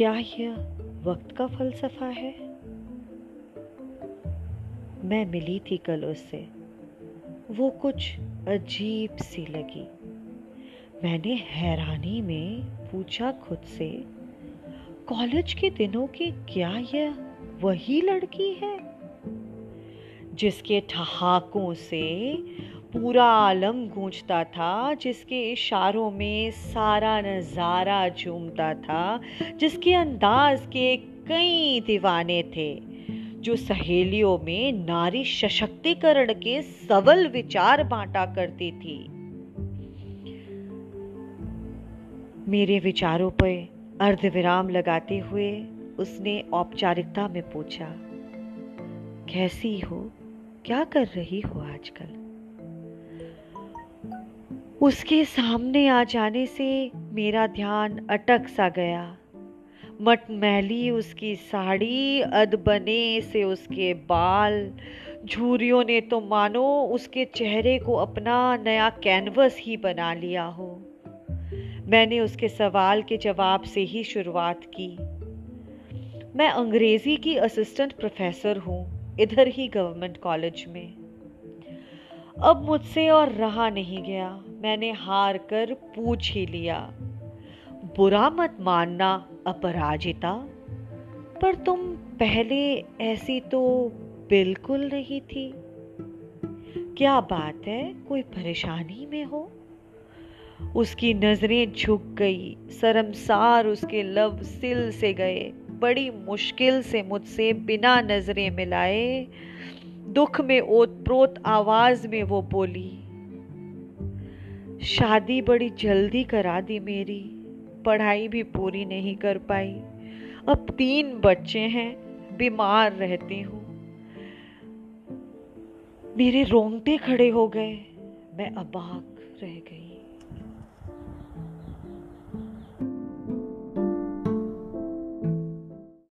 क्या यह वक्त का फलसफा है? मैं मिली थी कल उससे। वो कुछ अजीब सी लगी। मैंने हैरानी में पूछा खुद से, कॉलेज के दिनों की क्या यह वही लड़की है, जिसके ठहाकों से पूरा आलम गूंजता था, जिसके इशारों में सारा नज़ारा झूमता था, जिसके अंदाज के कई दीवाने थे, जो सहेलियों में नारी सशक्तिकरण के सबल विचार बांटा करती थी। मेरे विचारों पर अर्धविराम लगाते हुए उसने औपचारिकता में पूछा, कैसी हो? क्या कर रही हो आजकल? उसके सामने आ जाने से मेरा ध्यान अटक सा गया। मटमैली उसकी साड़ी अदबने से उसके बाल। झूरियों ने तो मानो उसके चेहरे को अपना नया कैनवस ही बना लिया हो। मैंने उसके सवाल के जवाब से ही शुरुआत की। मैं अंग्रेज़ी की असिस्टेंट प्रोफेसर हूँ, इधर ही गवर्नमेंट कॉलेज में। अब मुझसे और रहा नहीं गया। मैंने हार कर पूछ ही लिया। बुरा मत मानना अपराजिता, पर तुम पहले ऐसी तो बिल्कुल नहीं थी। क्या बात है, कोई परेशानी में हो? उसकी नज़रें झुक गई, शर्मसार उसके लब सिल से गए, बड़ी मुश्किल से मुझसे बिना नज़रें मिलाए दुख में ओतप्रोत आवाज़ में वो बोली शादी बड़ी जल्दी करा दी मेरी। पढ़ाई भी पूरी नहीं कर पाई। अब तीन बच्चे हैं, बीमार रहती हूँ। मेरे रोंगटे खड़े हो गए। मैं अबाक रह गई।